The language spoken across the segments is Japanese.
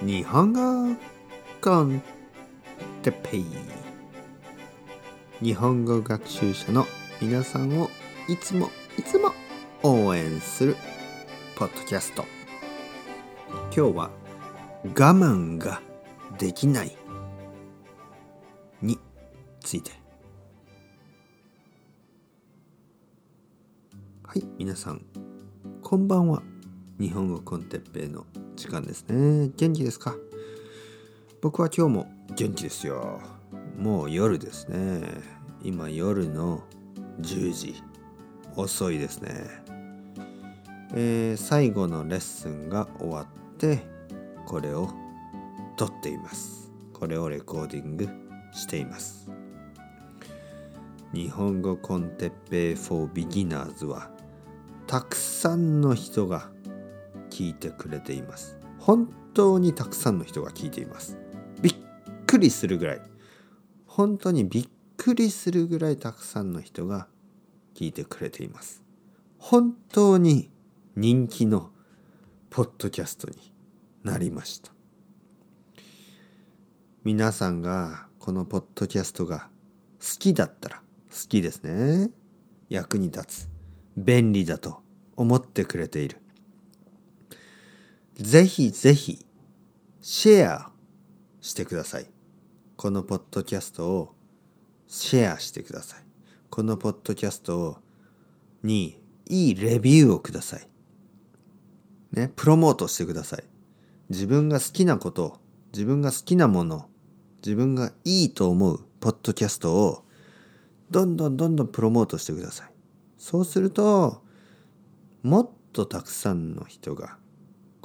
日本語コンテペイ。日本語学習者の皆さんをいつもいつも応援するポッドキャスト。今日は我慢ができないについて。はい皆さんこんばんは。日本語コンテッペイの時間ですね。元気ですか？僕は今日も元気ですよ。もう夜ですね。今夜の10時遅いですね。えー、最後のレッスンが終わってこれを撮っています。これをレコーディングしています。日本語コンテッペイ for beginners はたくさんの人が聞いてくれています。本当にたくさんの人が聞いています。びっくりするぐらい。本当にびっくりするぐらいたくさんの人が聞いてくれています。本当に人気のポッドキャストになりました。皆さんがこのポッドキャストが好きだったら好きですね。役に立つ。便利だと思ってくれている。ぜひぜひシェアしてください。このポッドキャストをシェアしてください。このポッドキャストにいいレビューをください。ね、プロモートしてください。自分が好きなこと、自分が好きなもの、自分がいいと思うポッドキャストをどんどんどんどんプロモートしてください。そうすると、もっとたくさんの人が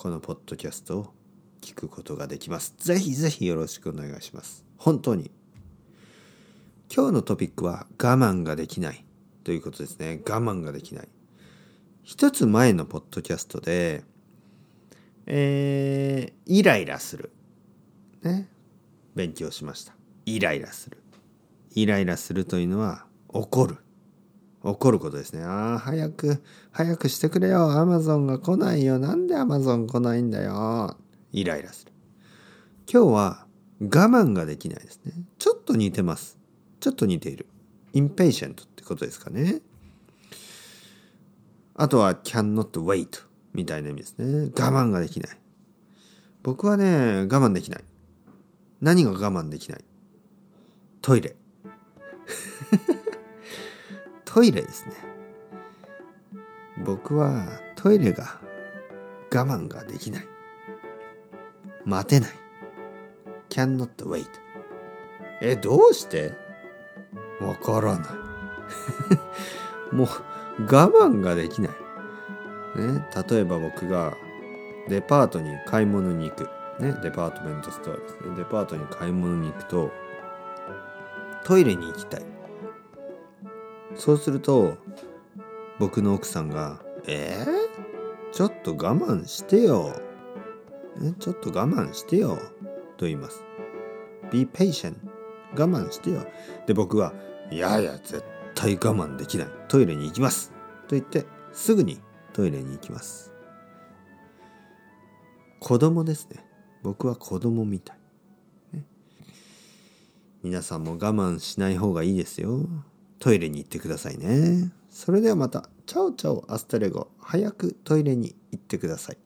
このポッドキャストを聞くことができます。ぜひぜひよろしくお願いします。本当に。今日のトピックは我慢ができないということですね。我慢ができない。一つ前のポッドキャストで、えー、イライラする。ね。勉強しました。イライラする。イライラするというのは怒る。怒ることですね。ああ、早く、早くしてくれよ。アマゾンが来ないよ。なんでアマゾン来ないんだよ。イライラする。今日は我慢ができないですね。ちょっと似てます。ちょっと似ている。impatient ってことですかね。あとは cannot wait みたいな意味ですね。我慢ができない。僕はね、我慢できない。何が我慢できない？トイレ。トイレですね。僕はトイレが我慢ができない。待てない。cannot wait えどうして？わからない。もう我慢ができない、ね、例えば僕がデパートに買い物に行く、ね、デパートメントストアですね。デパートに買い物に行くとトイレに行きたい。そうすると僕の奥さんが「えー、ちょっと我慢してよ」え「ちょっと我慢してよ」と言います。Be patient 我慢してよ。で僕は「いやいや絶対我慢できないトイレに行きます」と言ってすぐにトイレに行きます。子供ですね。僕は子供みたい。ね、皆さんも我慢しない方がいいですよ。トイレに行ってくださいね。それではまた、チャオチャオ hasta luego。早くトイレに行ってください。